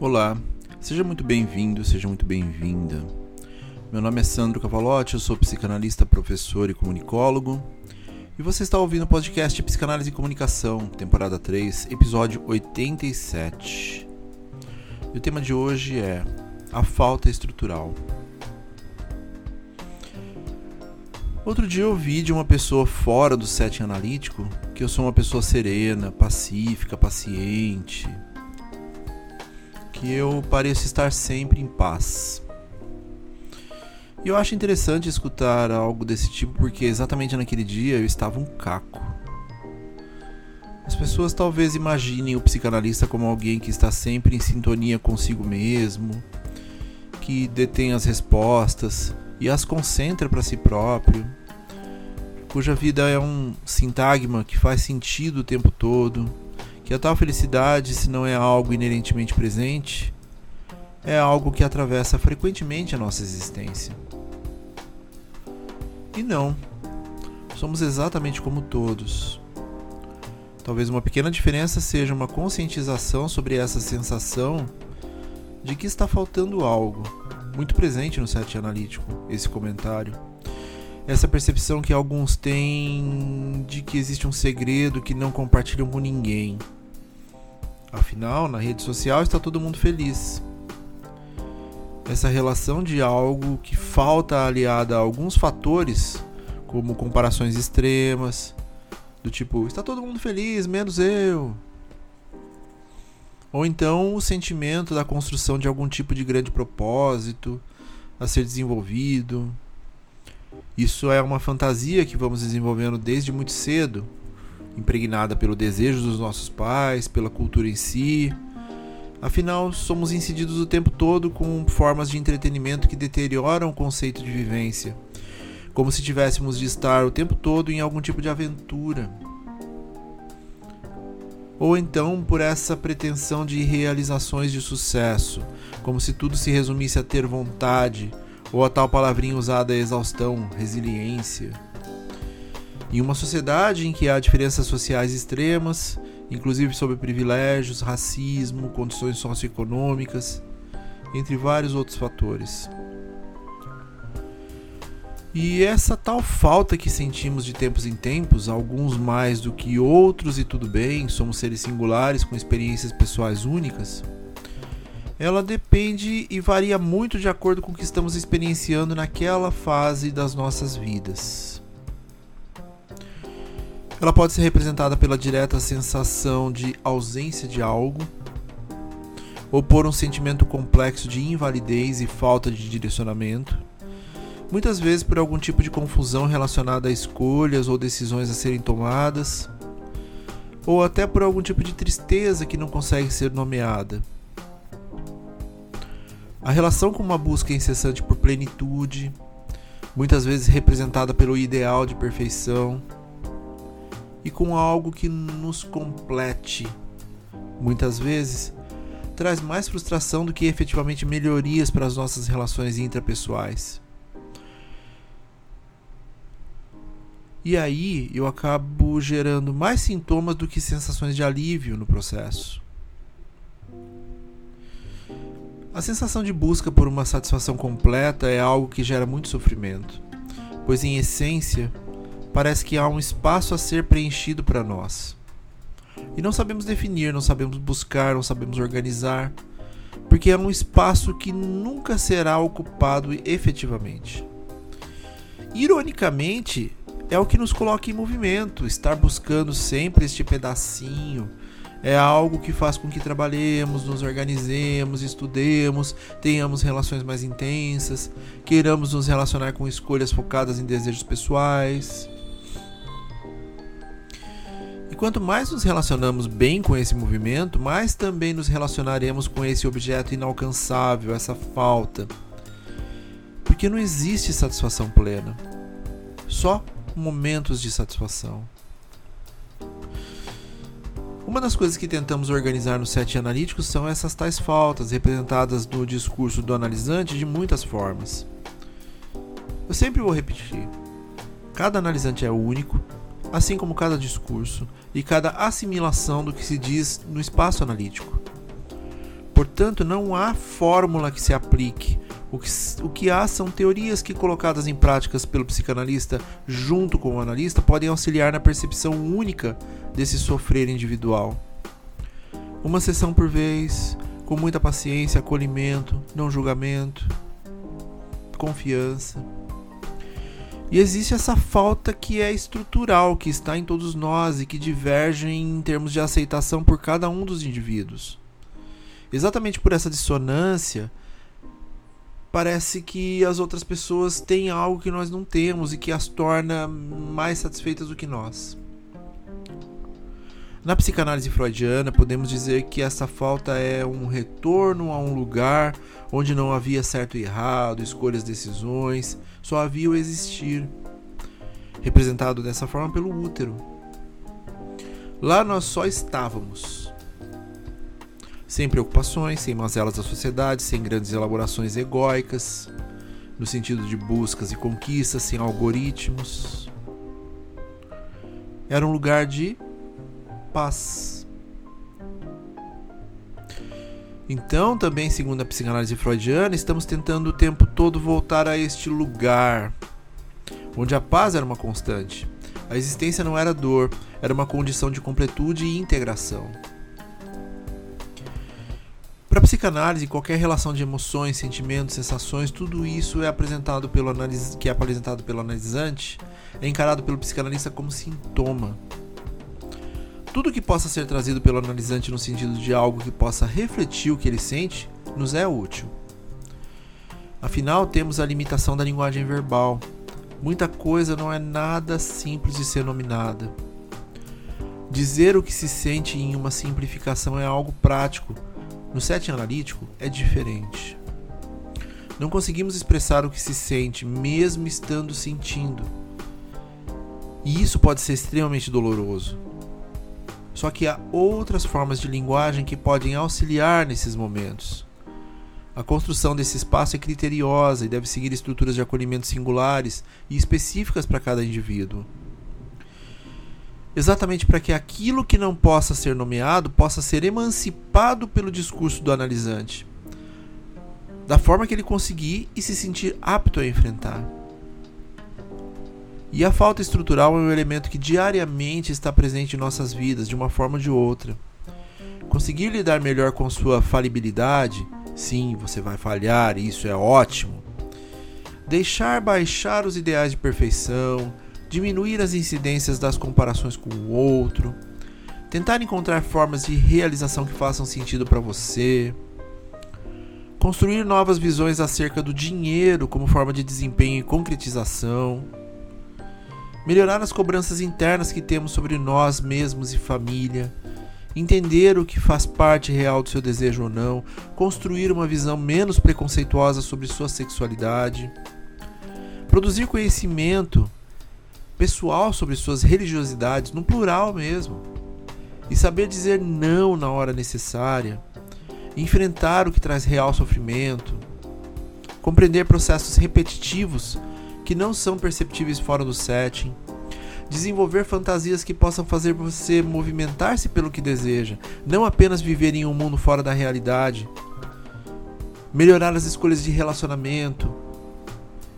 Olá, seja muito bem-vindo, seja muito bem-vinda. Meu nome é Sandro Cavalotti, eu sou psicanalista, professor e comunicólogo. E você está ouvindo o podcast Psicanálise e Comunicação, temporada 3, episódio 87. E o tema de hoje é a falta estrutural. Outro dia eu ouvi de uma pessoa fora do setting analítico que eu sou uma pessoa serena, pacífica, paciente, que eu pareço estar sempre em paz. E eu acho interessante escutar algo desse tipo porque exatamente naquele dia eu estava um caco. As pessoas talvez imaginem o psicanalista como alguém que está sempre em sintonia consigo mesmo, que detém as respostas e as concentra para si próprio, cuja vida é um sintagma que faz sentido o tempo todo, que a tal felicidade, se não é algo inerentemente presente, é algo que atravessa frequentemente a nossa existência. E não, somos exatamente como todos. Talvez uma pequena diferença seja uma conscientização sobre essa sensação de que está faltando algo, muito presente no set analítico, esse comentário. Essa percepção que alguns têm de que existe um segredo que não compartilham com ninguém Afinal, na rede social está todo mundo feliz. Essa relação de algo que falta aliada a alguns fatores, como comparações extremas, do tipo, está todo mundo feliz, menos eu. Ou então o sentimento da construção de algum tipo de grande propósito a ser desenvolvido. Isso é uma fantasia que vamos desenvolvendo desde muito cedo impregnada pelo desejo dos nossos pais, pela cultura em si. Afinal, somos incididos o tempo todo com formas de entretenimento que deterioram o conceito de vivência, como se tivéssemos de estar o tempo todo em algum tipo de aventura. Ou então por essa pretensão de realizações de sucesso, como se tudo se resumisse a ter vontade, ou a tal palavrinha usada exaustão, resiliência. Em uma sociedade em que há diferenças sociais extremas, inclusive sobre privilégios, racismo, condições socioeconômicas, entre vários outros fatores. E essa tal falta que sentimos de tempos em tempos, alguns mais do que outros e tudo bem, somos seres singulares com experiências pessoais únicas, ela depende e varia muito de acordo com o que estamos experienciando naquela fase das nossas vidas. Ela pode ser representada pela direta sensação de ausência de algo, ou por um sentimento complexo de invalidez e falta de direcionamento, muitas vezes por algum tipo de confusão relacionada a escolhas ou decisões a serem tomadas, ou até por algum tipo de tristeza que não consegue ser nomeada. A relação com uma busca incessante por plenitude, muitas vezes representada pelo ideal de perfeição, e com algo que nos complete. Muitas vezes traz mais frustração do que efetivamente melhorias para as nossas relações intrapessoais. E aí eu acabo gerando mais sintomas do que sensações de alívio no processo. A sensação de busca por uma satisfação completa é algo que gera muito sofrimento, pois em essência parece que há um espaço a ser preenchido para nós. E não sabemos definir, não sabemos buscar, não sabemos organizar, porque é um espaço que nunca será ocupado efetivamente. Ironicamente, é o que nos coloca em movimento, estar buscando sempre este pedacinho. É algo que faz com que trabalhemos, nos organizemos, estudemos, tenhamos relações mais intensas, queiramos nos relacionar com escolhas focadas em desejos pessoais quanto mais nos relacionamos bem com esse movimento, mais também nos relacionaremos com esse objeto inalcançável, essa falta. Porque não existe satisfação plena, só momentos de satisfação. Uma das coisas que tentamos organizar no set analítico são essas tais faltas, representadas no discurso do analisante de muitas formas. Eu sempre vou repetir: cada analisante é único, assim como cada discurso e cada assimilação do que se diz no espaço analítico. Portanto, não há fórmula que se aplique. O que, o que há são teorias que, colocadas em práticas pelo psicanalista junto com o analista, podem auxiliar na percepção única desse sofrer individual. Uma sessão por vez, com muita paciência, acolhimento, não julgamento, confiança. E existe essa falta que é estrutural, que está em todos nós e que diverge em termos de aceitação por cada um dos indivíduos. Exatamente por essa dissonância, parece que as outras pessoas têm algo que nós não temos e que as torna mais satisfeitas do que nós. Na psicanálise freudiana, podemos dizer que essa falta é um retorno a um lugar onde não havia certo e errado, escolhas, decisões, só havia o existir, representado dessa forma pelo útero. Lá nós só estávamos, sem preocupações, sem mazelas da sociedade, sem grandes elaborações egóicas, no sentido de buscas e conquistas, sem algoritmos. Era um lugar de paz. Então, também segundo a psicanálise freudiana, estamos tentando o tempo todo voltar a este lugar onde a paz era uma constante. A existência não era dor, era uma condição de completude e integração. Para a psicanálise, qualquer relação de emoções, sentimentos, sensações, tudo isso é apresentado pelo analis... que é apresentado pelo analisante é encarado pelo psicanalista como sintoma tudo que possa ser trazido pelo analisante no sentido de algo que possa refletir o que ele sente nos é útil. Afinal, temos a limitação da linguagem verbal. Muita coisa não é nada simples de ser nominada. Dizer o que se sente em uma simplificação é algo prático. No setting analítico é diferente. Não conseguimos expressar o que se sente, mesmo estando sentindo. E isso pode ser extremamente doloroso. Só que há outras formas de linguagem que podem auxiliar nesses momentos. A construção desse espaço é criteriosa e deve seguir estruturas de acolhimento singulares e específicas para cada indivíduo. Exatamente para que aquilo que não possa ser nomeado possa ser emancipado pelo discurso do analisante, da forma que ele conseguir e se sentir apto a enfrentar. E a falta estrutural é um elemento que diariamente está presente em nossas vidas, de uma forma ou de outra. Conseguir lidar melhor com sua falibilidade, sim, você vai falhar, isso é ótimo. Deixar baixar os ideais de perfeição, diminuir as incidências das comparações com o outro, tentar encontrar formas de realização que façam sentido para você, construir novas visões acerca do dinheiro como forma de desempenho e concretização melhorar as cobranças internas que temos sobre nós mesmos e família, entender o que faz parte real do seu desejo ou não, construir uma visão menos preconceituosa sobre sua sexualidade, produzir conhecimento pessoal sobre suas religiosidades, no plural mesmo, e saber dizer não na hora necessária, enfrentar o que traz real sofrimento, compreender processos repetitivos que não são perceptíveis fora do setting, desenvolver fantasias que possam fazer você movimentar-se pelo que deseja, não apenas viver em um mundo fora da realidade, melhorar as escolhas de relacionamento,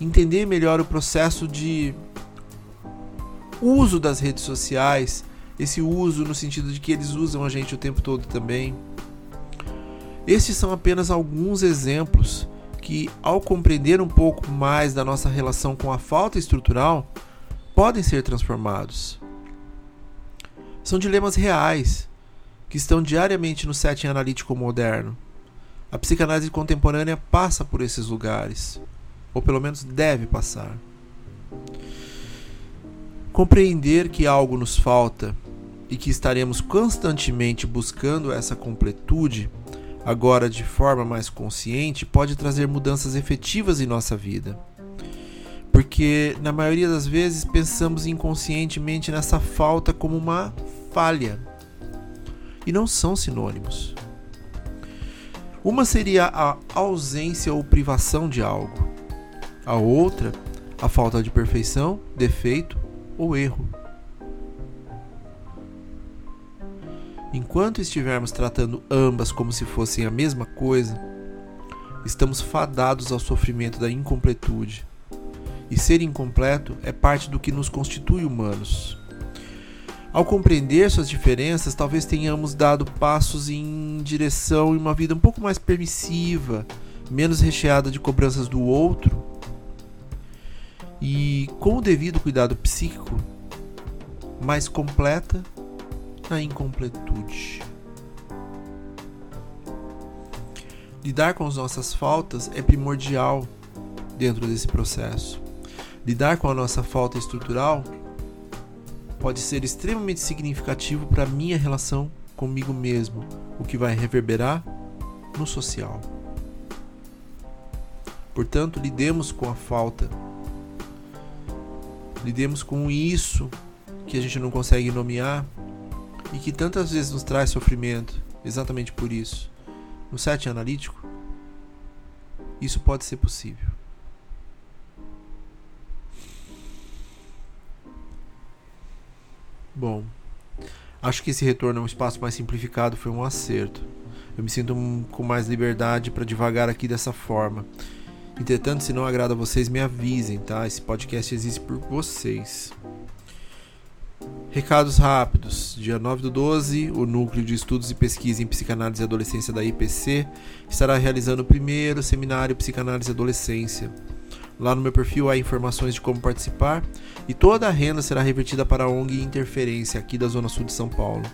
entender melhor o processo de uso das redes sociais, esse uso no sentido de que eles usam a gente o tempo todo também. Estes são apenas alguns exemplos que, ao compreender um pouco mais da nossa relação com a falta estrutural, podem ser transformados. São dilemas reais que estão diariamente no setting analítico moderno. A psicanálise contemporânea passa por esses lugares, ou pelo menos deve passar. Compreender que algo nos falta e que estaremos constantemente buscando essa completude agora de forma mais consciente, pode trazer mudanças efetivas em nossa vida. Porque na maioria das vezes pensamos inconscientemente nessa falta como uma falha. E não são sinônimos. Uma seria a ausência ou privação de algo. A outra, a falta de perfeição, defeito ou erro. Enquanto estivermos tratando ambas como se fossem a mesma coisa, estamos fadados ao sofrimento da incompletude. E ser incompleto é parte do que nos constitui humanos. Ao compreender suas diferenças, talvez tenhamos dado passos em direção a uma vida um pouco mais permissiva, menos recheada de cobranças do outro e, com o devido cuidado psíquico, mais completa na incompletude. Lidar com as nossas faltas é primordial dentro desse processo. Lidar com a nossa falta estrutural pode ser extremamente significativo para a minha relação comigo mesmo, o que vai reverberar no social. Portanto, lidemos com a falta. Lidemos com isso que a gente não consegue nomear e que tantas vezes nos traz sofrimento, exatamente por isso. No setting analítico, isso pode ser possível. Bom, acho que esse retorno a um espaço mais simplificado foi um acerto. Eu me sinto com mais liberdade para devagar aqui dessa forma. Entretanto, se não agrada a vocês, me avisem, tá? Esse podcast existe por vocês. Recados rápidos. Dia 9 do 12, o Núcleo de Estudos e Pesquisa em Psicanálise e Adolescência da IPC estará realizando o primeiro seminário Psicanálise e Adolescência. Lá no meu perfil há informações de como participar e toda a renda será revertida para a ONG Interferência, aqui da Zona Sul de São Paulo.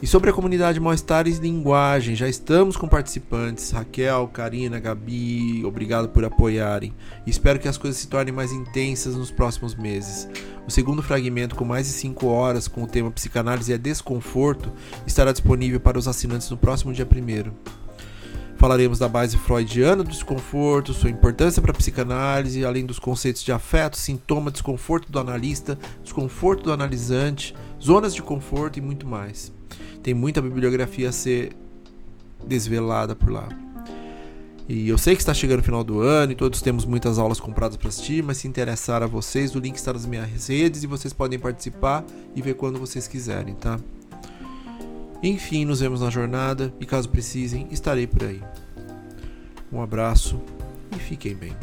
E sobre a comunidade Mal-Estar e Linguagem, já estamos com participantes. Raquel, Karina, Gabi, obrigado por apoiarem. Espero que as coisas se tornem mais intensas nos próximos meses. O segundo fragmento, com mais de 5 horas, com o tema Psicanálise é Desconforto, estará disponível para os assinantes no próximo dia 1. Falaremos da base freudiana do desconforto, sua importância para a psicanálise, além dos conceitos de afeto, sintoma, desconforto do analista, desconforto do analisante, zonas de conforto e muito mais. Tem muita bibliografia a ser desvelada por lá. E eu sei que está chegando o final do ano e todos temos muitas aulas compradas para assistir, mas se interessar a vocês, o link está nas minhas redes e vocês podem participar e ver quando vocês quiserem, tá? Enfim, nos vemos na jornada e caso precisem, estarei por aí. Um abraço e fiquem bem.